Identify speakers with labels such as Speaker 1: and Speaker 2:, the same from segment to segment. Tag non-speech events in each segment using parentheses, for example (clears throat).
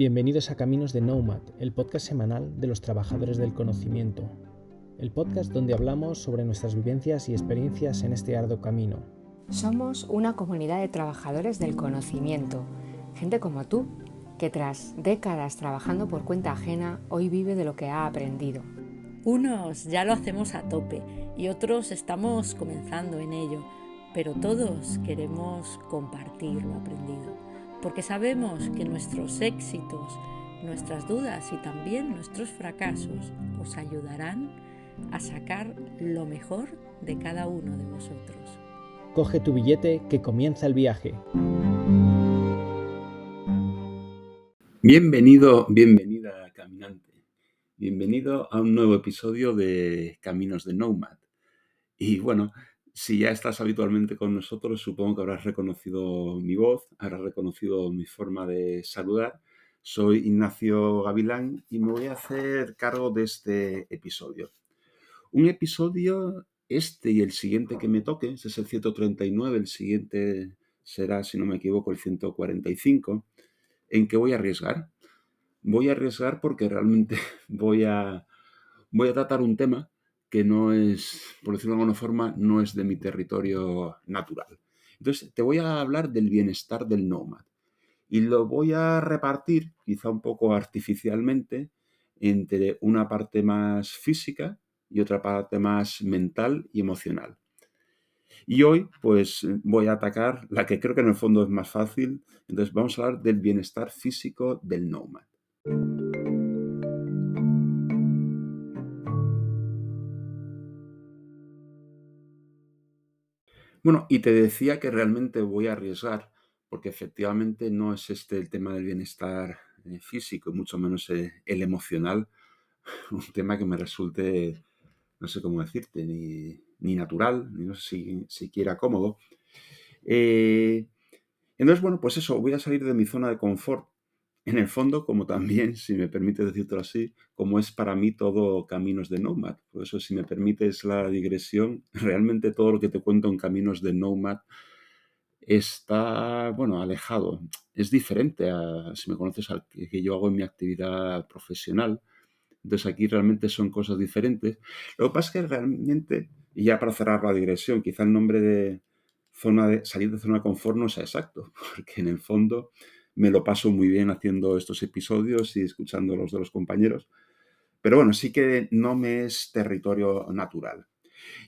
Speaker 1: Bienvenidos a Caminos de Nomad, el podcast semanal de los trabajadores del conocimiento. El podcast donde hablamos sobre nuestras vivencias y experiencias en este arduo camino.
Speaker 2: Somos una comunidad de trabajadores del conocimiento, gente como tú, que tras décadas trabajando por cuenta ajena, hoy vive de lo que ha aprendido.
Speaker 3: Unos ya lo hacemos a tope y otros estamos comenzando en ello, pero todos queremos compartir lo aprendido porque sabemos que nuestros éxitos, nuestras dudas y también nuestros fracasos os ayudarán a sacar lo mejor de cada uno de vosotros.
Speaker 1: Coge tu billete que comienza el viaje.
Speaker 4: Bienvenido, bienvenida caminante. Bienvenido a un nuevo episodio de Caminos de Nomad. Y bueno, si ya estás habitualmente con nosotros, supongo que habrás reconocido mi voz, habrás reconocido mi forma de saludar. Soy Ignacio Gavilán y me voy a hacer cargo de este episodio. Un episodio, este y el siguiente que me toque, ese es el 139, el siguiente será, si no me equivoco, el 145, en que voy a arriesgar. Voy a arriesgar porque realmente (laughs) voy a, voy a tratar un tema que no es, por decirlo de alguna forma, no es de mi territorio natural. Entonces, te voy a hablar del bienestar del nómada y lo voy a repartir, quizá un poco artificialmente, entre una parte más física y otra parte más mental y emocional. Y hoy, pues, voy a atacar la que creo que en el fondo es más fácil. Entonces, vamos a hablar del bienestar físico del nómada. Bueno, y te decía que realmente voy a arriesgar, porque efectivamente no es este el tema del bienestar eh, físico, mucho menos eh, el emocional, (laughs) un tema que me resulte, no sé cómo decirte, ni, natural, ni no sé si siquiera cómodo. Eh, entonces, bueno, pues eso, voy a salir de mi zona de confort en el fondo, como también, si me permite decirlo así, como es para mí todo Caminos de Nomad. Por eso, si me permites la digresión, (laughs) realmente todo lo que te cuento en Caminos de Nomad está, bueno, alejado. Es diferente a, si me conoces, al que yo hago en mi actividad profesional. Entonces aquí realmente son cosas diferentes. Lo que pasa es que realmente, y ya para cerrar la digresión, quizá el nombre de zona de salir de zona de confort no sea exacto, (laughs) porque en el fondo me lo paso muy bien haciendo estos episodios y escuchando los de los compañeros. Pero bueno, sí que no me es territorio natural.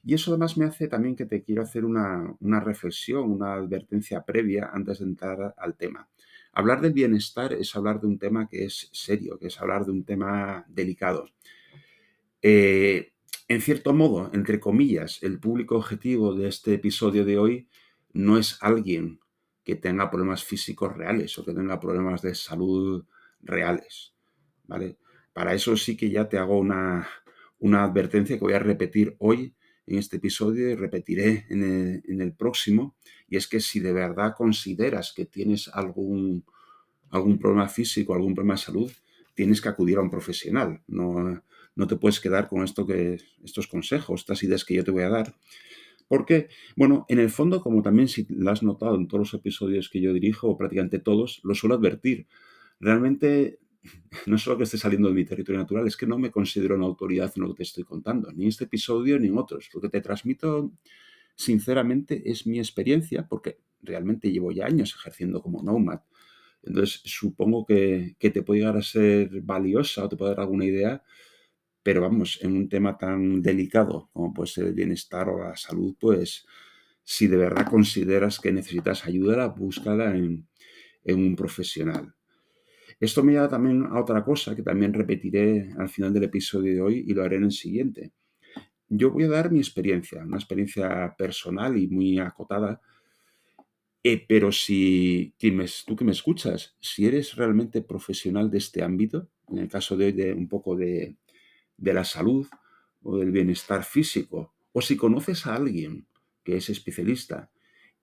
Speaker 4: Y eso además me hace también que te quiero hacer una, reflexión, una advertencia previa antes de entrar al tema. Hablar del bienestar es hablar de un tema que es serio, que es hablar de un tema delicado. Eh, en cierto modo, entre comillas, el público objetivo de este episodio de hoy no es alguien que tenga problemas físicos reales o que tenga problemas de salud reales. ¿vale? Para eso sí que ya te hago una, advertencia que voy a repetir hoy en este episodio y repetiré en el, próximo. Y es que si de verdad consideras que tienes algún, algún problema físico, algún problema de salud, tienes que acudir a un profesional. No, no te puedes quedar con esto que, estos consejos, estas ideas que yo te voy a dar, porque, bueno, en el fondo, como también si lo has notado en todos los episodios que yo dirijo, o prácticamente todos, lo suelo advertir. Realmente, (laughs) no solo que esté saliendo de mi territorio natural, es que no me considero una autoridad en lo que te estoy contando, ni en este episodio ni en otros. Lo que te transmito, sinceramente, es mi experiencia, porque realmente llevo ya años ejerciendo como nomad. Entonces, supongo que, que te puede llegar a ser valiosa o te puede dar alguna idea pero vamos, en un tema tan delicado como puede ser el bienestar o la salud, pues si de verdad consideras que necesitas ayuda, búscala en, en un profesional. Esto me lleva también a otra cosa que también repetiré al final del episodio de hoy y lo haré en el siguiente. Yo voy a dar mi experiencia, una experiencia personal y muy acotada, eh, pero si tú que me escuchas, si eres realmente profesional de este ámbito, en el caso de hoy de un poco de, de la salud o del bienestar físico, o si conoces a alguien que es especialista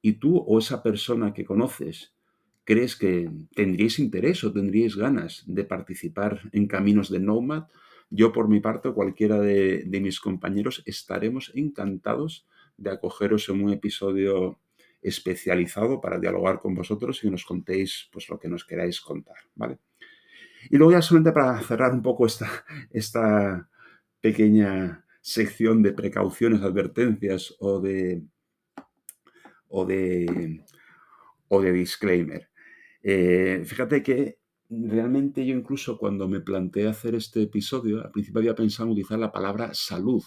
Speaker 4: y tú o esa persona que conoces crees que tendríais interés o tendríais ganas de participar en Caminos de Nomad, yo por mi parte o cualquiera de, de mis compañeros estaremos encantados de acogeros en un episodio especializado para dialogar con vosotros y nos contéis pues lo que nos queráis contar, ¿vale? Y luego ya solamente para cerrar un poco esta, esta pequeña sección de precauciones, advertencias o de, o de, o de disclaimer. Eh, fíjate que realmente yo incluso cuando me planteé hacer este episodio, al principio había pensado en utilizar la palabra salud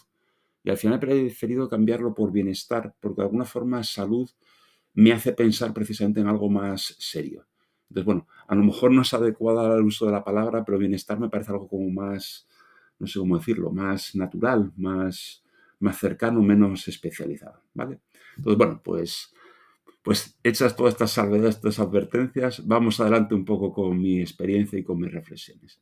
Speaker 4: y al final he preferido cambiarlo por bienestar, porque de alguna forma salud me hace pensar precisamente en algo más serio. Entonces, bueno, a lo mejor no es adecuada al uso de la palabra, pero bienestar me parece algo como más, no sé cómo decirlo, más natural, más, más cercano, menos especializado, ¿vale? Entonces, bueno, pues, pues hechas todas estas salvedades, estas advertencias, vamos adelante un poco con mi experiencia y con mis reflexiones.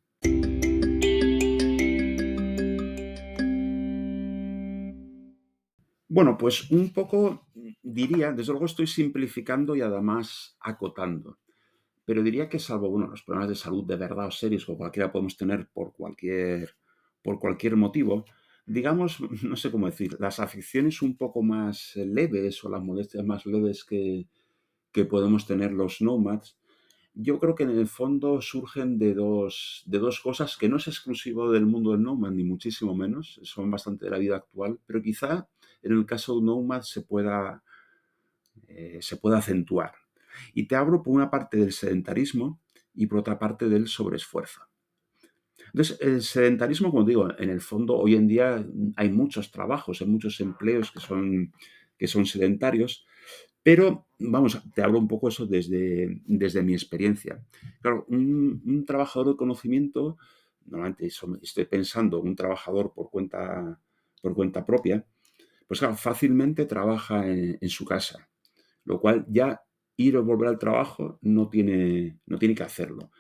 Speaker 4: Bueno, pues un poco diría, desde luego estoy simplificando y además acotando, pero diría que salvo bueno, los problemas de salud de verdad o serios que cualquiera podemos tener por cualquier, por cualquier motivo, digamos, (laughs) no sé cómo decir, las afecciones un poco más leves o las molestias más leves que, que podemos tener los nomads, yo creo que en el fondo surgen de dos, de dos cosas que no es exclusivo del mundo del nomad, ni muchísimo menos, son bastante de la vida actual, pero quizá en el caso de Nomad se pueda, eh, se pueda acentuar. Y te abro por una parte del sedentarismo y por otra parte del sobreesfuerzo. Entonces, el sedentarismo, como digo, en el fondo hoy en día hay muchos trabajos, hay muchos empleos que son, que son sedentarios, pero vamos, te hablo un poco eso desde, desde mi experiencia. Claro, un, un trabajador de conocimiento, normalmente estoy pensando, un trabajador por cuenta, por cuenta propia, pues claro, fácilmente trabaja en, su casa, lo cual ya ir o volver al trabajo no tiene, no tiene que hacerlo.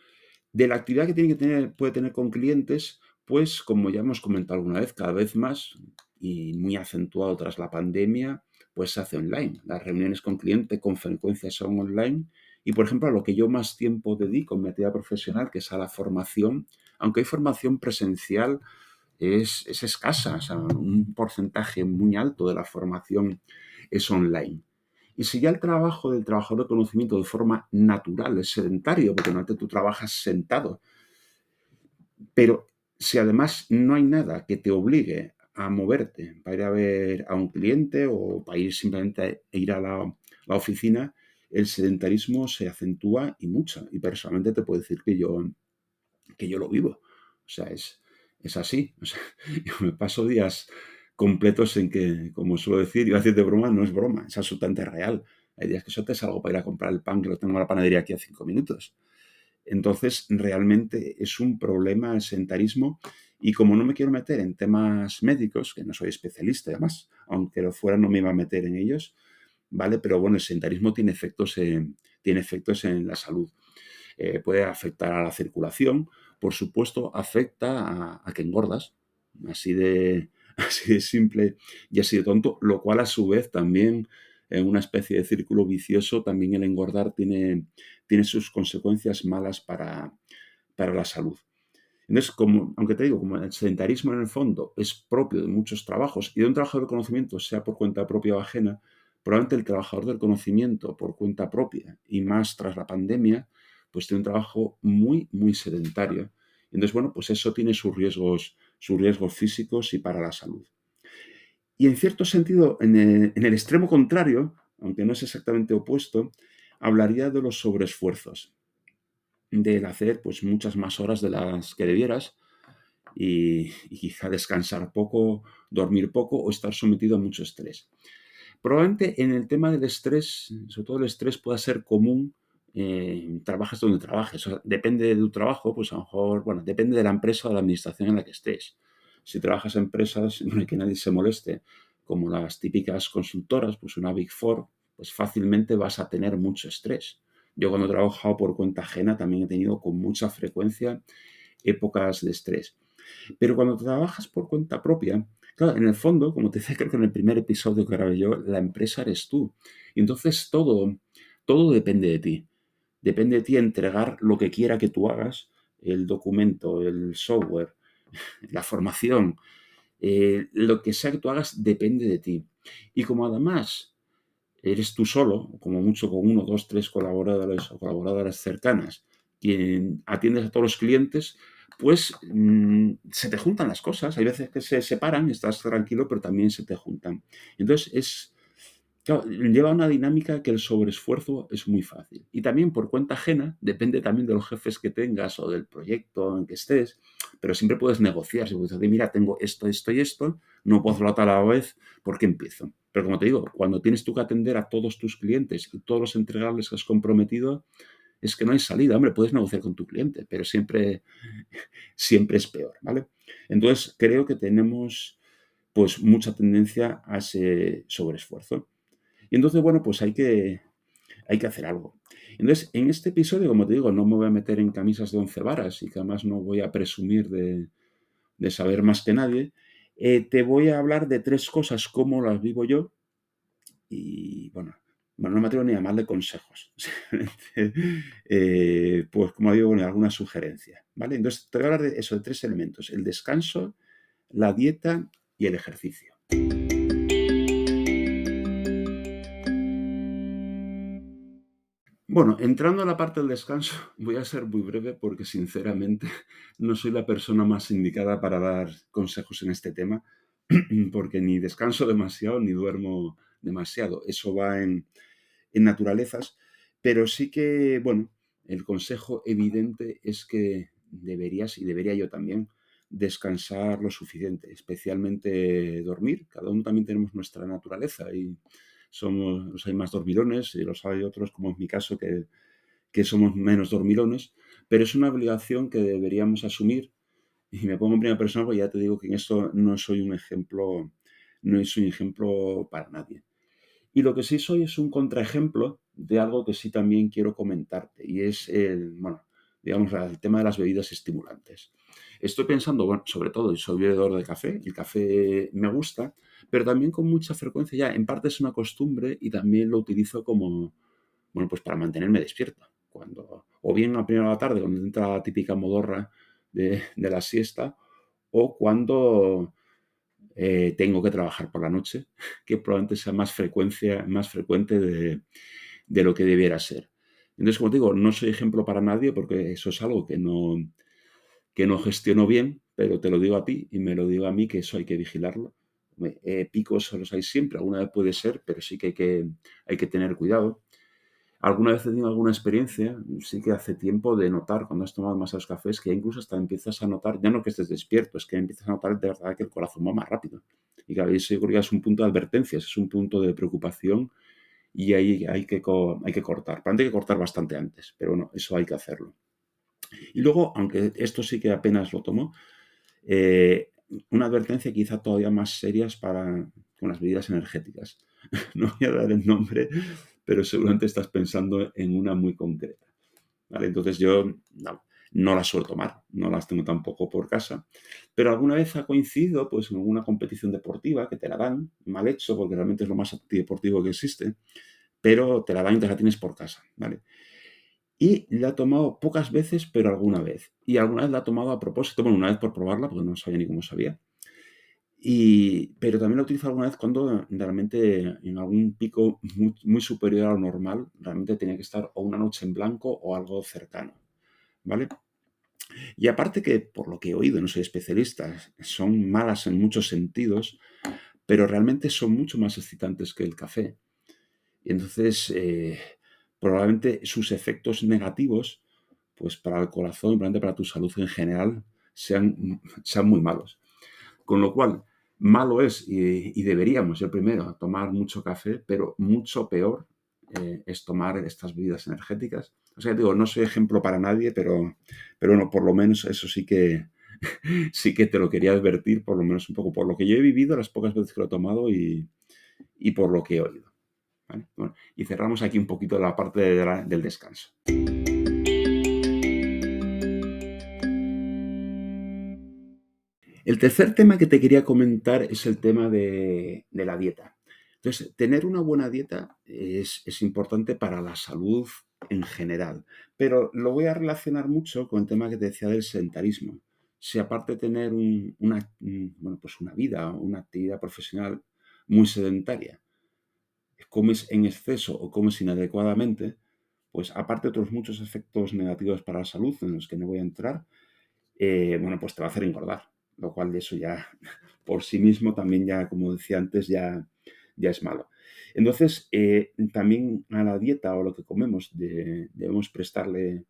Speaker 4: De la actividad que, tiene que tener, puede tener con clientes, pues como ya hemos comentado alguna vez, cada vez más y muy acentuado tras la pandemia, pues se hace online. Las reuniones con clientes con frecuencia son online. Y por ejemplo, a lo que yo más tiempo dedico en mi actividad profesional, que es a la formación, aunque hay formación presencial, es, escasa, o sea, un porcentaje muy alto de la formación es online. Y si ya el trabajo del trabajador de conocimiento de forma natural es sedentario, porque normalmente tú trabajas sentado, pero si además no hay nada que te obligue a moverte para ir a ver a un cliente o para ir simplemente a ir a la, oficina, el sedentarismo se acentúa y mucho. Y personalmente te puedo decir que yo, que yo lo vivo. O sea, es, es así. (laughs) yo me paso días completos en que, como suelo decir, yo decir de broma, no es broma, es absolutamente real. Hay días que yo te salgo para ir a comprar el pan, que lo tengo en la panadería aquí a cinco minutos. Entonces, realmente es un problema el sentarismo y como no me quiero meter en temas médicos, que no soy especialista además, aunque lo fuera no me iba a meter en ellos, ¿vale? Pero bueno, el sentarismo tiene efectos en, tiene efectos en la salud. Eh, puede afectar a la circulación, por supuesto, afecta a, que engordas, así de, así de simple y así de tonto, lo cual a su vez también en una especie de círculo vicioso, también el engordar tiene, tiene sus consecuencias malas para, para la salud. Entonces, como, aunque te digo, como el sedentarismo en el fondo es propio de muchos trabajos y de un trabajador de conocimiento, sea por cuenta propia o ajena, probablemente el trabajador del conocimiento por cuenta propia y más tras la pandemia, pues tiene un trabajo muy, muy sedentario. Entonces, bueno, pues eso tiene sus riesgos, sus riesgos físicos y para la salud. Y en cierto sentido, en el, extremo contrario, aunque no es exactamente opuesto, hablaría de los sobreesfuerzos, del hacer pues muchas más horas de las que debieras y, y, quizá descansar poco, dormir poco o estar sometido a mucho estrés. Probablemente en el tema del estrés, sobre todo el estrés pueda ser común eh, trabajas donde trabajes. depende de tu trabajo, pues a lo mejor, bueno, depende de la empresa o de la administración en la que estés. Si trabajas en empresas en que nadie se moleste, como las típicas consultoras, pues una Big Four, pues fácilmente vas a tener mucho estrés. Yo cuando he trabajado por cuenta ajena también he tenido con mucha frecuencia épocas de estrés. Pero cuando trabajas por cuenta propia, claro, en el fondo, como te decía creo que en el primer episodio que grabé yo, la empresa eres tú. Y entonces todo, todo depende de ti. Depende de ti entregar lo que quiera que tú hagas, el documento, el software, (laughs) la formación, eh, lo que sea que tú hagas depende de ti. Y como además eres tú solo, como mucho con uno, dos, tres colaboradores o colaboradoras cercanas, quien atiendes a todos los clientes, pues mm, se te juntan las cosas. Hay veces que se separan, estás tranquilo, pero también se te juntan. Entonces es, lleva una dinámica que el sobreesfuerzo es muy fácil. Y también por cuenta ajena, depende también de los jefes que tengas o del proyecto en que estés, pero siempre puedes negociar. Si puedes decir, mira, tengo esto, esto y esto, no puedo hacerlo a la vez, ¿por qué empiezo? Pero como te digo, cuando tienes tú que atender a todos tus clientes y todos los entregables que has comprometido, es que no hay salida. Hombre, puedes negociar con tu cliente, pero siempre, (laughs) siempre es peor, ¿vale? Entonces, creo que tenemos pues mucha tendencia a ese sobreesfuerzo. Y entonces, bueno, pues hay que, hay que hacer algo. Entonces, en este episodio, como te digo, no me voy a meter en camisas de once varas y que además no voy a presumir de, saber más que nadie. Eh, te voy a hablar de tres cosas, cómo las vivo yo. Y bueno, bueno, no me atrevo ni a llamarle consejos. (laughs) Eh, pues como digo, bueno, alguna sugerencia. ¿vale? Entonces, te voy a hablar de eso, de tres elementos. El descanso, la dieta y el ejercicio. Bueno, entrando a la parte del descanso, (laughs) voy a ser muy breve porque sinceramente (laughs) no soy la persona más indicada para dar consejos en este tema, (clears throat) porque ni descanso demasiado ni duermo demasiado. Eso va en, en naturalezas, pero sí que, bueno, el consejo evidente es que deberías, y debería yo también, descansar lo suficiente, especialmente dormir. Cada uno también tenemos nuestra naturaleza y somos, los hay más dormilones y los hay otros, como en mi caso, que, que somos menos dormilones, pero es una obligación que deberíamos asumir. Y me pongo en primera persona porque ya te digo que en esto no soy un ejemplo, no soy un ejemplo para nadie. Y lo que sí soy es un contraejemplo de algo que sí también quiero comentarte y es el, bueno, digamos, el tema de las bebidas estimulantes. Estoy pensando, bueno, sobre todo, soy bebedor de café, el café me gusta, pero también con mucha frecuencia ya, en parte es una costumbre y también lo utilizo como, bueno, pues para mantenerme despierto. Cuando, o bien a primera de la tarde, cuando entra la típica modorra de, de la siesta, o cuando eh, tengo que trabajar por la noche, (laughs) que probablemente sea más, frecuencia, más frecuente de, lo que debiera ser. Entonces, como digo, no soy ejemplo para nadie porque eso es algo que no, que no gestiono bien, pero te lo digo a ti y me lo digo a mí que eso hay que vigilarlo. Eh, picos los hay siempre, alguna vez puede ser, pero sí que hay que, hay que tener cuidado. Alguna vez he tenido alguna experiencia, sí que hace tiempo, de notar cuando has tomado demasiados cafés, que incluso hasta empiezas a notar, ya no que esestés despierto, es que empiezas a notar de verdad que el corazón va más rápido. Y que eso yo creo es un punto de advertencia, es un punto de preocupación y ahí hay que, hay que cortar. Para hay que cortar bastante antes, pero bueno, eso hay que hacerlo. Y luego, aunque esto sí que apenas lo tomo, eh, una advertencia quizá todavía más serias para, con las bebidas energéticas. (laughs) no voy a dar el nombre pero seguramente estás pensando en una muy concreta. ¿vale? Entonces yo no, las suelo tomar, no las tengo tampoco por casa, pero alguna vez ha coincidido pues, en alguna competición deportiva que te la dan, mal hecho, porque realmente es lo más deportivo que existe, pero te la dan y te la tienes por casa. ¿vale? Y la he tomado pocas veces, pero alguna vez. Y alguna vez la he tomado a propósito, bueno, una vez por probarla, porque no sabía ni cómo sabía. Y, pero también lo utilizo alguna vez cuando realmente en algún pico muy, superior a lo normal, realmente tenía que estar o una noche en blanco o algo cercano. ¿Vale? Y aparte que, por lo que he oído, no soy especialista, son malas en muchos sentidos, pero realmente son mucho más excitantes que el café. Y entonces, eh, probablemente sus efectos negativos, pues para el corazón y para tu salud en general, sean, sean muy malos. Con lo cual, Malo es, y, deberíamos, el primero, tomar mucho café, pero mucho peor eh, es tomar estas bebidas energéticas. O sea, digo, no soy ejemplo para nadie, pero, pero bueno, por lo menos eso sí que, (laughs) sí que te lo quería advertir, por lo menos un poco por lo que yo he vivido, las pocas veces que lo he tomado y, por lo que he oído. Y cerramos aquí un poquito la parte del descanso. El tercer tema que te quería comentar es el tema de, la dieta. Entonces, tener una buena dieta es, importante para la salud en general, pero lo voy a relacionar mucho con el tema que te decía del sedentarismo. Si aparte de tener una, bueno, pues una vida, una actividad profesional muy sedentaria, comes en exceso o comes inadecuadamente, pues aparte de otros muchos efectos negativos para la salud en los que no voy a entrar, eh, bueno, pues te va a hacer engordar, lo cual de eso ya (laughs) por sí mismo también ya, como decía antes, ya, ya es malo. Entonces, eh, también a la dieta o lo que comemos debemos prestarle,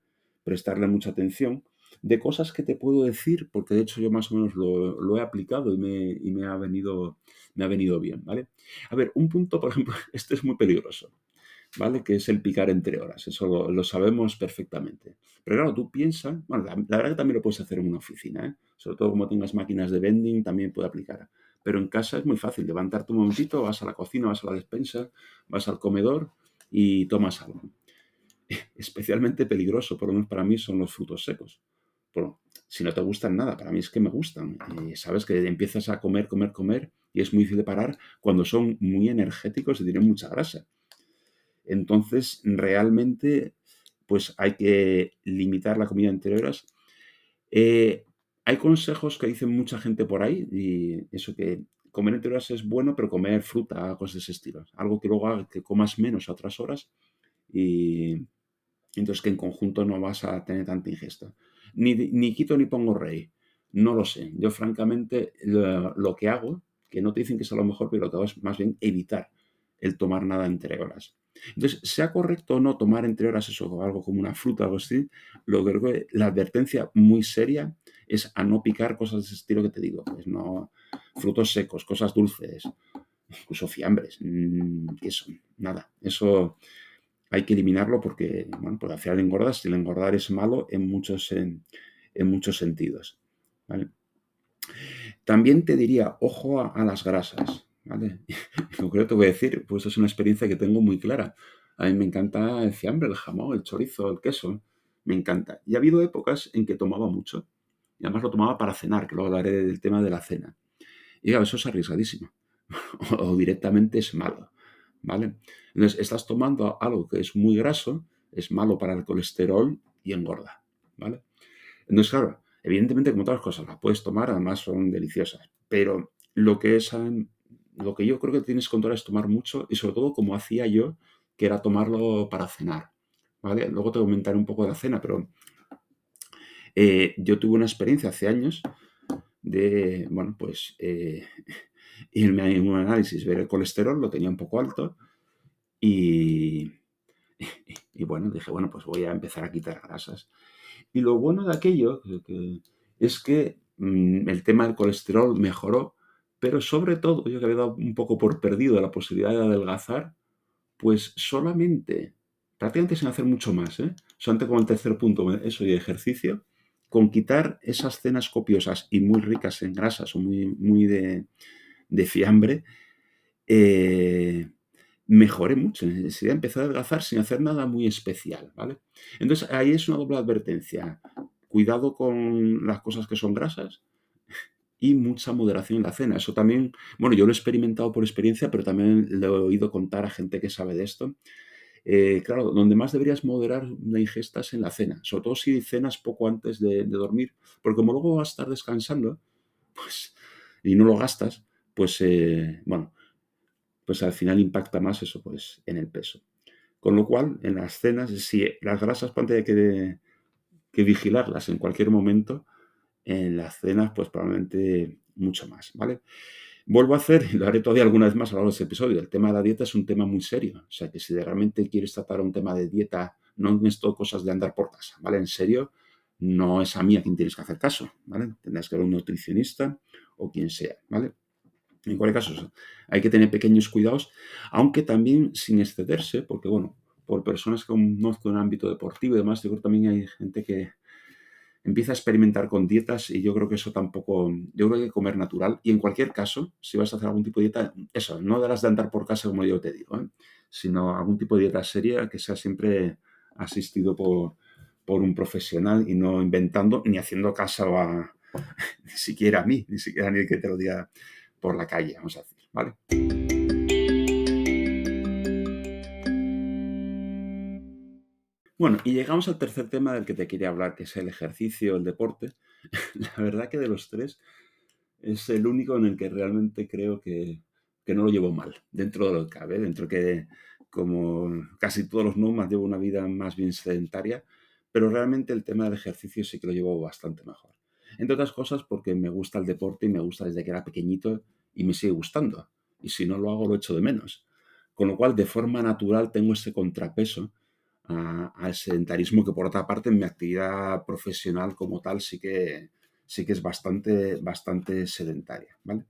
Speaker 4: prestarle mucha atención de cosas que te puedo decir, porque de hecho yo más o menos lo, he aplicado y, me, y me, ha venido, me ha venido bien, ¿vale? A ver, un punto, por ejemplo, (laughs) este es muy peligroso. ¿vale? Que es el picar entre horas. Eso lo, sabemos perfectamente. Pero claro, tú piensas, bueno, la, verdad que también lo puedes hacer en una oficina, ¿eh? Sobre todo como tengas máquinas de vending, también puede aplicar. Pero en casa es muy fácil, levantarte un momentito, vas a la cocina, vas a la despensa, vas al comedor y tomas algo. (laughs) Especialmente peligroso, por lo menos para mí, son los frutos secos. Bueno, si no te gustan nada, para mí es que me gustan. Y sabes que empiezas a comer, comer, comer y es muy difícil de parar cuando son muy energéticos y tienen mucha grasa. Entonces, realmente, pues hay que limitar la comida entre horas. Eh, hay consejos que dicen mucha gente por ahí, y eso que comer entre horas es bueno, pero comer fruta, cosas de ese estilo. Algo que luego que comas menos a otras horas y entonces que en conjunto no vas a tener tanta ingesta. Ni, ni quito ni pongo rey. No lo sé. Yo francamente lo, que hago, que no te dicen que es a lo mejor, pero lo que hago es más bien evitar el tomar nada entre horas. Entonces, sea correcto o no tomar entre horas eso, algo como una fruta o algo así, lo que la advertencia muy seria es a no picar cosas de ese estilo que te digo, pues no frutos secos, cosas dulces, incluso fiambres, mm, queso, nada. Eso hay que eliminarlo porque, bueno, porque al final engordas y el engordar es malo en muchos, en, muchos sentidos. También te diría, ojo a las grasas. ¿vale? (laughs) En concreto te voy a decir, pues es una experiencia que tengo muy clara. A mí me encanta el fiambre, el jamón, el chorizo, el queso. Me encanta. Y ha habido épocas en que tomaba mucho. Y además lo tomaba para cenar, que luego hablaré del tema de la cena. Y claro, eso es arriesgadísimo. (laughs) o directamente es malo. ¿Vale? Entonces, estás tomando algo que es muy graso, es malo para el colesterol y engorda. ¿Vale? Entonces, claro, evidentemente, como todas las cosas, las puedes tomar, además son deliciosas. Pero lo que es lo que yo creo que tienes que controlar es tomar mucho y sobre todo como hacía yo, que era tomarlo para cenar. ¿vale? Luego te comentaré un poco de la cena, pero eh, yo tuve una experiencia hace años de, bueno, pues eh, (laughs) irme a un análisis, ver el colesterol, lo tenía un poco alto (laughs) y, bueno, dije, bueno, pues voy a empezar a quitar grasas. Y lo bueno de aquello es que mm, el tema del colesterol mejoró pero sobre todo, yo que había dado un poco por perdido la posibilidad de adelgazar, pues solamente, prácticamente sin hacer mucho más, ¿eh? solamente como el tercer punto, eso y ejercicio, con quitar esas cenas copiosas y muy ricas en grasas o muy, muy de, fiambre, eh, mejoré mucho. Sería empezar a adelgazar sin hacer nada muy especial, ¿vale? Entonces ahí es una doble advertencia. Cuidado con las cosas que son grasas y mucha moderación en la cena. Eso también, bueno, yo lo he experimentado por experiencia, pero también lo he oído contar a gente que sabe de esto. Eh, claro, donde más deberías moderar la ingesta es en la cena, sobre todo si cenas poco antes de, dormir, porque como luego vas a estar descansando, pues, y no lo gastas, pues, eh, bueno, pues al final impacta más eso, pues, en el peso. Con lo cual, en las cenas, si las grasas, hay que, que vigilarlas en cualquier momento, en las cenas, pues probablemente mucho más, ¿vale? Vuelvo a hacer, y lo haré todavía alguna vez más a lo largo de este episodio, el tema de la dieta es un tema muy serio, o sea que si realmente quieres tratar un tema de dieta, no es todo cosas de andar por casa, ¿vale? En serio, no es a mí a quien tienes que hacer caso, ¿vale? Tendrás que ver un nutricionista o quien sea, ¿vale? En cualquier caso, hay que tener pequeños cuidados, aunque también sin excederse, porque bueno, por personas que conozco en el ámbito deportivo y demás, yo creo que también hay gente que, empieza a experimentar con dietas y yo creo que eso tampoco, yo creo que hay que comer natural y en cualquier caso, si vas a hacer algún tipo de dieta, eso, no darás de andar por casa como yo te digo, ¿eh? sino algún tipo de dieta seria que sea siempre asistido por, por un profesional y no inventando ni haciendo caso a (laughs) ni siquiera a mí, ni siquiera ni que te lo diga por la calle, vamos a decir, ¿vale? Bueno, y llegamos al tercer tema del que te quería hablar, que es el ejercicio, el deporte. (laughs) La verdad que de los tres es el único en el que realmente creo que, no lo llevo mal, dentro de lo que cabe, dentro que, como casi todos los nómadas, llevo una vida más bien sedentaria, pero realmente el tema del ejercicio sí que lo llevo bastante mejor. Entre otras cosas porque me gusta el deporte y me gusta desde que era pequeñito y me sigue gustando. Y si no lo hago, lo echo de menos. Con lo cual, de forma natural, tengo ese contrapeso al sedentarismo que, por otra parte, en mi actividad profesional como tal sí que, sí que es bastante, bastante sedentaria. ¿vale?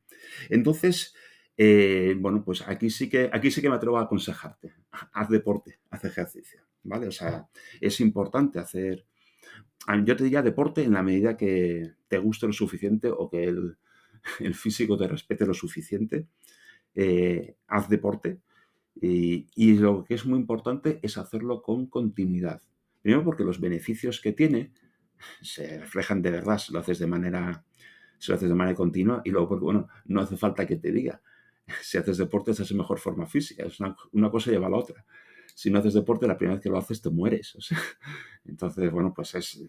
Speaker 4: Entonces, eh, bueno, pues aquí sí, que, aquí sí que me atrevo a aconsejarte. Haz deporte, haz ejercicio. ¿Vale? O sea, es importante hacer. Yo te diría deporte en la medida que te guste lo suficiente o que el, (laughs) físico te respete lo suficiente. Eh, haz deporte. Y, lo que es muy importante es hacerlo con continuidad. Primero porque los beneficios que tiene se reflejan de verdad si lo haces de manera, si lo haces de manera continua y luego porque, bueno, no hace falta que te diga. (laughs) Si haces deporte estás en mejor forma física. Una, cosa lleva a la otra. Si no haces deporte, la primera vez que lo haces te mueres. (laughs) entonces, bueno, pues es,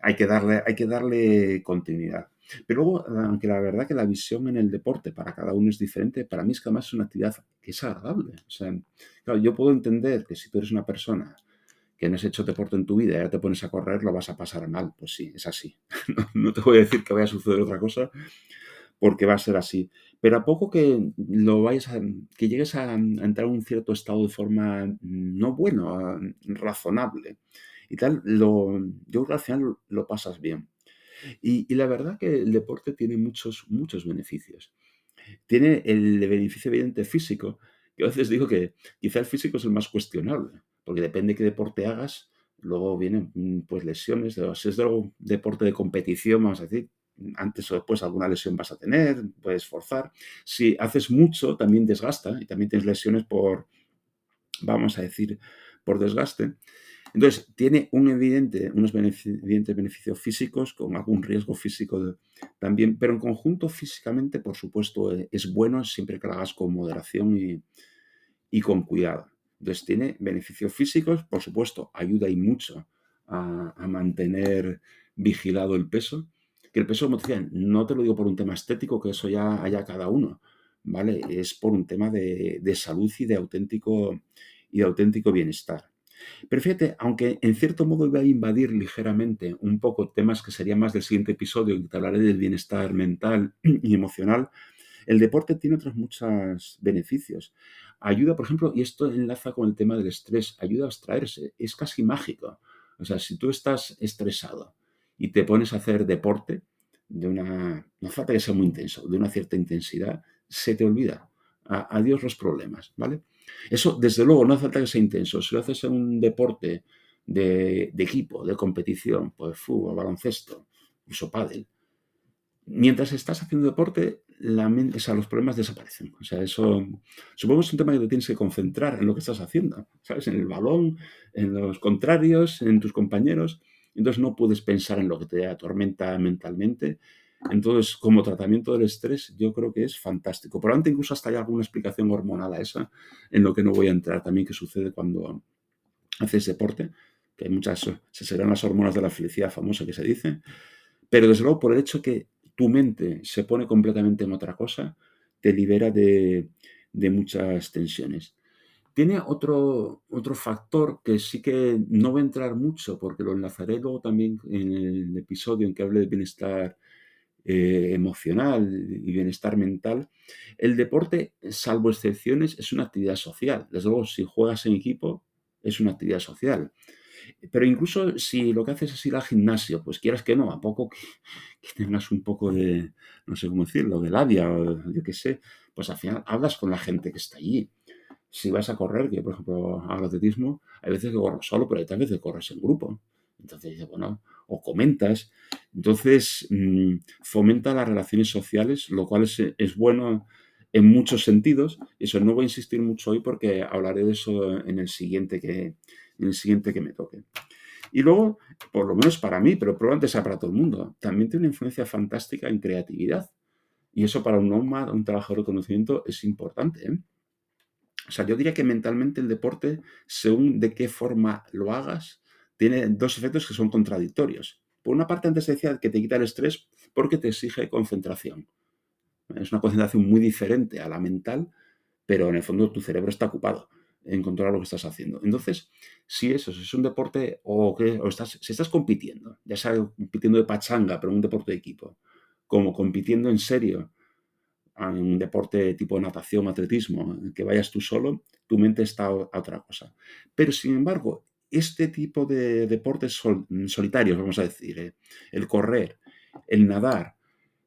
Speaker 4: hay, que darle, hay que darle continuidad. Pero luego, aunque la verdad que la visión en el deporte para cada uno es diferente, para mí es que además es una actividad que es agradable. O sea, claro, yo puedo entender que si tú eres una persona que no has hecho deporte en tu vida y ahora te pones a correr, lo vas a pasar mal. Pues sí, es así. (laughs) no, te voy a decir que vaya a suceder otra cosa, porque va a ser así. Pero a poco que lo vayas que llegues a, entrar en un cierto estado de forma no bueno, razonable y tal, lo, yo creo que lo, pasas bien. Y, la verdad que el deporte tiene muchos, muchos beneficios. Tiene el beneficio evidente físico, que a veces digo que quizá el físico es el más cuestionable porque depende de qué deporte hagas, luego vienen pues lesiones, si es de deporte de competición, vamos a decir, antes o después alguna lesión vas a tener, puedes forzar. Si haces mucho, también desgasta y también tienes lesiones por, vamos a decir, por desgaste. Entonces, tiene un evidente, unos evidentes beneficios físicos con algún riesgo físico también, pero en conjunto físicamente, por supuesto, e, es bueno siempre que lo hagas con moderación y con cuidado. Entonces tiene beneficios físicos, por supuesto, ayuda y mucho a, mantener vigilado el peso. Que el peso, decía, no te lo digo por un tema estético, que eso ya haya cada uno, ¿vale? Es por un tema de, salud y de auténtico y de auténtico bienestar. Pero fíjate, aunque en cierto modo iba a invadir ligeramente un poco temas que serían más del siguiente episodio, que te hablaré del bienestar mental y emocional, el deporte tiene otros muchos beneficios. Ayuda, por ejemplo, y esto enlaza con el tema del estrés, ayuda a abstraerse, es casi mágico. O sea, si tú estás estresado y te pones a hacer deporte de una, no falta que sea muy intenso, de una cierta intensidad, se te olvida. adiós los problemas, ¿vale? Eso, desde luego, no hace falta que sea intenso. Si lo haces en un deporte de, equipo, de competición, pues fútbol, baloncesto, incluso pádel, mientras estás haciendo deporte, la mente, o los problemas desaparecen. O sea, eso supongo que es un tema que te tienes que concentrar en lo que estás haciendo, ¿sabes? En el balón, en los contrarios, en tus compañeros. Entonces no puedes pensar en lo que te atormenta mentalmente. Entonces, como tratamiento del estrés, yo creo que es fantástico. Probablemente incluso hasta hay alguna explicación hormonal a esa, en lo que no voy a entrar también, que sucede cuando haces deporte, que hay muchas, se serán las hormonas de la felicidad famosa que se dice, pero desde luego por el hecho que tu mente se pone completamente en otra cosa, te libera de, muchas tensiones. Tiene otro, otro factor que sí que no voy a entrar mucho porque lo enlazaré luego también en el episodio en que hable de bienestar eh, emocional y bienestar mental. El deporte, salvo excepciones, es una actividad social. Desde luego, si juegas en equipo, es una actividad social. Pero incluso si lo que haces es ir al gimnasio, pues quieras que no, a poco que, tengas un poco de, no sé cómo decirlo, de labia o yo qué sé, pues al final hablas con la gente que está allí. Si vas a correr, que yo por ejemplo hago atletismo, hay veces que corro solo, pero hay veces que corres en grupo. Entonces bueno, o comentas. Entonces mm, fomenta las relaciones sociales, lo cual es, es bueno en muchos sentidos. Eso no voy a insistir mucho hoy porque hablaré de eso en el siguiente que, en el siguiente que me toque. Y luego, por lo menos para mí, pero probablemente sea para todo el mundo, también tiene una influencia fantástica en creatividad. Y eso para un nómada, un trabajador de conocimiento, es importante. ¿eh? O sea, yo diría que mentalmente el deporte, según de qué forma lo hagas, tiene dos efectos que son contradictorios. Por una parte, antes decía que te quita el estrés porque te exige concentración. Es una concentración muy diferente a la mental, pero en el fondo tu cerebro está ocupado. en controlar lo que estás haciendo. Entonces, si eso, es un deporte o que o estás, si estás compitiendo, ya sea compitiendo de pachanga, pero un deporte de equipo, como compitiendo en serio un deporte tipo natación, atletismo, que vayas tú solo, tu mente está a otra cosa. Pero sin embargo, este tipo de deportes solitarios, vamos a decir, eh, el correr, el nadar,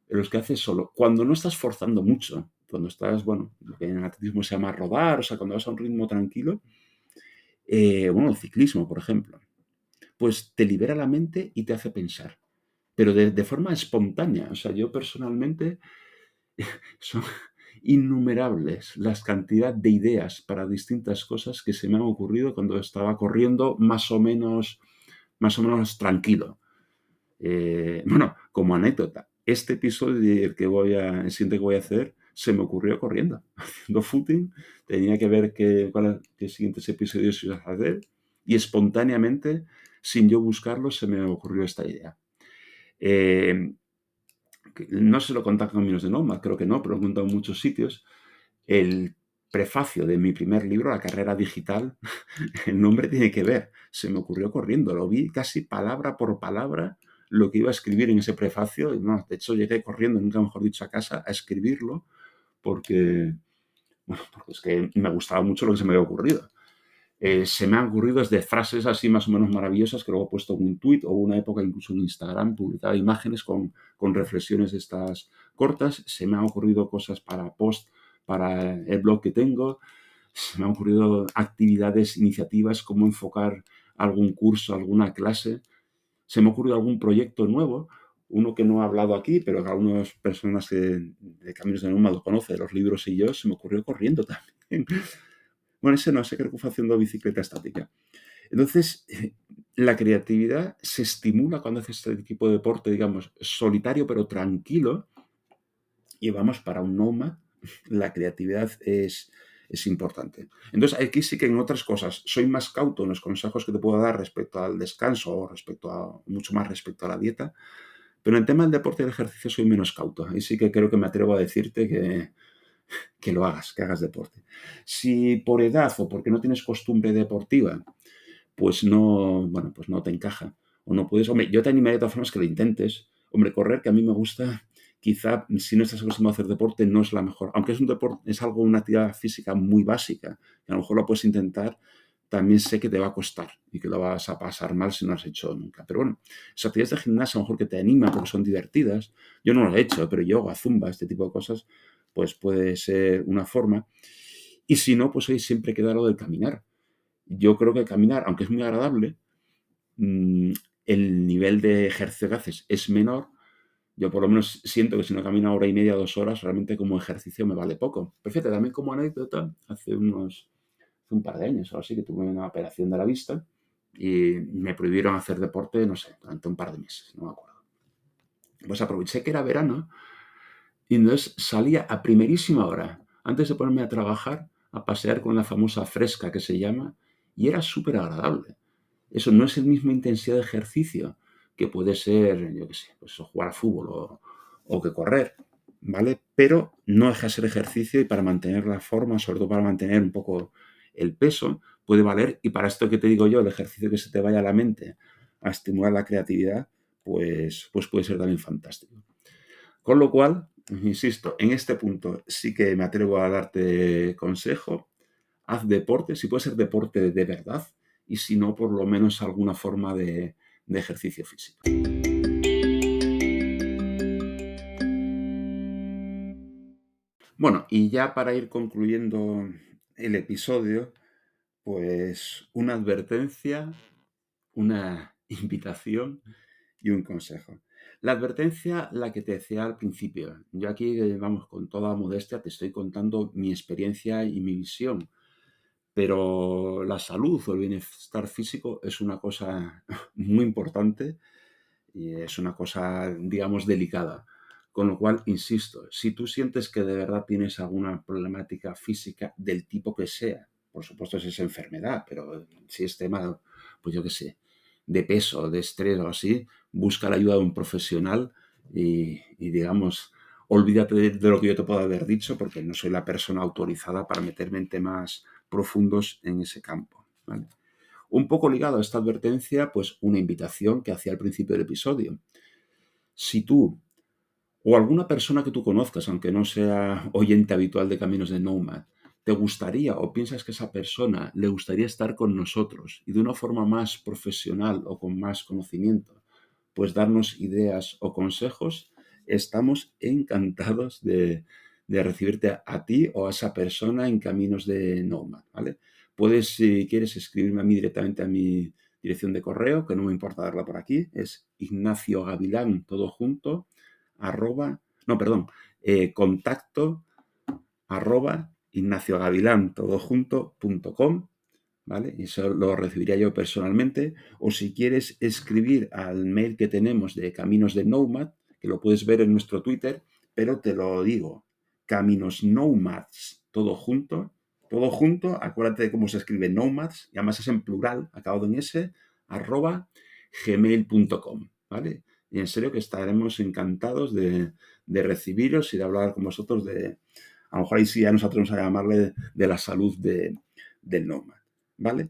Speaker 4: los que haces solo, cuando no estás forzando mucho, cuando estás, bueno, lo que en atletismo se llama rodar, o sea, cuando vas a un ritmo tranquilo, eh, bueno, el ciclismo, por ejemplo, pues te libera la mente y te hace pensar, pero de, de forma espontánea. O sea, yo personalmente (laughs) son innumerables las cantidades de ideas para distintas cosas que se me han ocurrido cuando estaba corriendo más o menos, más o menos tranquilo. Eh, (laughs) bueno, como anécdota, este episodio que voy a, el siguiente que voy a hacer se me ocurrió corriendo, (laughs) haciendo footing, tenía que ver qué, qué siguientes episodios iba a hacer y espontáneamente, sin yo buscarlo, se me ocurrió esta idea. Eh, no se lo contan Caminos de Nomad, creo que no, pero lo he contado en muchos sitios. El prefacio de mi primer libro, La carrera digital, (laughs) el nombre tiene que ver. Se me ocurrió corriendo, lo vi casi palabra por palabra lo que iba a escribir en ese prefacio. Y, no, de hecho, llegué corriendo, nunca mejor dicho, a casa a escribirlo porque, bueno, porque es que me gustaba mucho lo que se me había ocurrido. Eh, se me han ocurrido desde frases así más o menos maravillosas que luego he puesto en un tweet o una época incluso en Instagram publicaba imágenes con, con reflexiones de estas cortas. Se me han ocurrido cosas para post, para el blog que tengo. Se me han ocurrido actividades, iniciativas, cómo enfocar algún curso, alguna clase. Se me ha ocurrido algún proyecto nuevo uno que no ha hablado aquí, pero que algunas personas de Caminos de Nómada lo conoce, los libros y yo, se me ocurrió corriendo (laughs) también. Bueno, ese no, ese creo que fue haciendo bicicleta estática. Entonces, la creatividad se estimula cuando haces este tipo de deporte, digamos, solitario pero tranquilo. Y vamos, para un nómad, la creatividad es, es importante. Entonces, aquí sí que en otras cosas soy más cauto en los consejos que te puedo dar respecto al descanso o respecto a, mucho más respecto a la dieta, pero en el tema del deporte y el ejercicio soy menos cauto. Ahí sí que creo que me atrevo a decirte que, que lo hagas, que hagas deporte. Si por edad o porque no tienes costumbre deportiva, pues no, bueno, pues no te encaja o no puedes, hombre, yo te animaría de todas formas que lo intentes. Hombre, correr, que a mí me gusta, quizá si no estás acostumbrado a hacer deporte no es la mejor, aunque es un deporte, es algo, una actividad física muy básica, que a lo mejor lo puedes intentar, también sé que te va a costar y que lo vas a pasar mal si no lo has hecho nunca. Pero bueno, esas actividades de gimnasia a lo mejor que te animan porque son divertidas. Yo no lo he hecho, pero yoga, zumba, este tipo de cosas, pues puede ser una forma. Y si no, pues hoy siempre queda lo del caminar. Yo creo que caminar, aunque es muy agradable, mm, el nivel de ejercicio que haces es menor. Yo por lo menos siento que si no camino hora y media, dos horas, realmente como ejercicio me vale poco. Pero fíjate, también como anécdota, hace unos un par de años o así, que tuve una operación de la vista y me prohibieron hacer deporte, no sé, durante un par de meses, no me acuerdo. Pues aproveché que era verano y entonces salía a primerísima hora, antes de ponerme a trabajar, a pasear con la famosa fresca que se llama, y era súper agradable. Eso no es el mismo intensidad de ejercicio que puede ser, yo qué sé, pues jugar a fútbol o, o que correr, ¿vale? Pero no deja de ser ejercicio y para mantener la forma, sobre todo para mantener un poco el peso puede valer y para esto que te digo yo, el ejercicio que se te vaya a la mente a estimular la creatividad, pues, pues puede ser también fantástico. Con lo cual, insisto, en este punto sí que me atrevo a darte consejo. Haz deporte, si puede ser deporte de verdad, y si no, por lo menos alguna forma de, de ejercicio físico. Bueno, y ya para ir concluyendo el episodio, pues una advertencia, una invitación y un consejo. La advertencia, la que te decía al principio. Yo aquí, vamos, con toda modestia, te estoy contando mi experiencia y mi visión. Pero la salud o el bienestar físico es una cosa (laughs) muy importante y es una cosa, digamos, delicada. Con lo cual, insisto, si tú sientes que de verdad tienes alguna problemática física del tipo que sea, por supuesto si es enfermedad, pero si es tema, pues yo qué sé, de peso, de estrés o así, busca la ayuda de un profesional y, digamos, olvídate de, lo que yo te puedo haber dicho porque no soy la persona autorizada para meterme en temas profundos en ese campo. Un poco ligado a esta advertencia, pues una invitación que hacía al principio del episodio. Si tú o alguna persona que tú conozcas, aunque no sea oyente habitual de Caminos de Nomad, te gustaría o piensas que esa persona le gustaría estar con nosotros y de una forma más profesional o con más conocimiento, pues darnos ideas o consejos, estamos encantados de, recibirte a, ti o a esa persona en Caminos de Nomad, ¿vale? Puedes, si quieres, escribirme a mí directamente a mi dirección de correo, que no me importa darla por aquí, es Ignacio Gavilán, todo junto, arroba, no, perdón, eh, contacto arroba Ignacio Gavilán, todo junto, punto com, ¿vale? Y eso lo recibiría yo personalmente. O si quieres escribir al mail que tenemos de Caminos de Nomad, que lo puedes ver en nuestro Twitter, pero te lo digo, Caminos Nomads, todo junto, todo junto, acuérdate de cómo se escribe Nomads, y además es en plural, acabado en S, arroba gmail.com, ¿vale? Y en serio que estaremos encantados de, recibiros y de hablar con vosotros de, a lo mejor ahí sí ya nos atrevemos a llamarle de, la salud del nómada, ¿vale?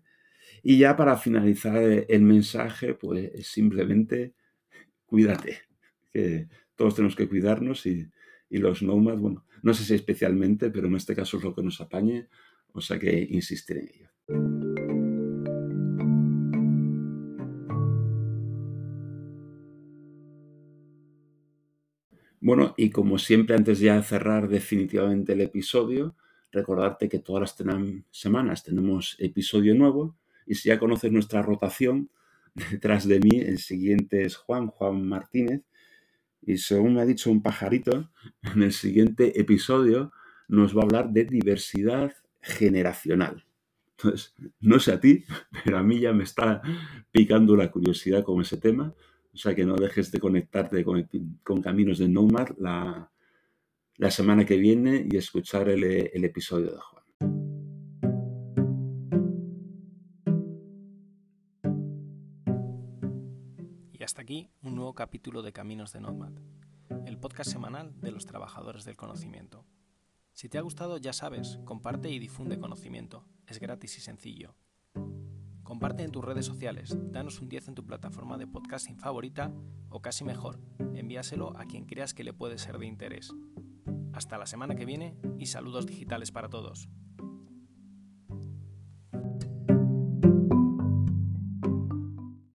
Speaker 4: Y ya para finalizar el mensaje, pues simplemente cuídate, que todos tenemos que cuidarnos y, y los nómadas, bueno, no sé si especialmente, pero en este caso es lo que nos apañe, o sea que insistir en ello. Bueno, y como siempre, antes de cerrar definitivamente el episodio, recordarte que todas las semanas tenemos episodio nuevo y si ya conoces nuestra rotación, (laughs) detrás de mí el siguiente es Juan, Juan Martínez, y según me ha dicho un pajarito, (laughs) en el siguiente episodio nos va a hablar de diversidad generacional. Entonces, no sé a ti, (laughs) pero a mí ya me está picando la curiosidad con ese tema. O sea que no dejes de conectarte con, Caminos de Nomad la, la, semana que viene y escuchar el, el episodio de Juan.
Speaker 1: Y hasta aquí un nuevo capítulo de Caminos de Nomad, el podcast semanal de los trabajadores del conocimiento. Si te ha gustado, ya sabes, comparte y difunde conocimiento. Es gratis y sencillo. Comparte en tus redes sociales, danos un 10 en tu plataforma de podcasting favorita o casi mejor, envíaselo a quien creas que le puede ser de interés. Hasta la semana que viene y saludos digitales para todos.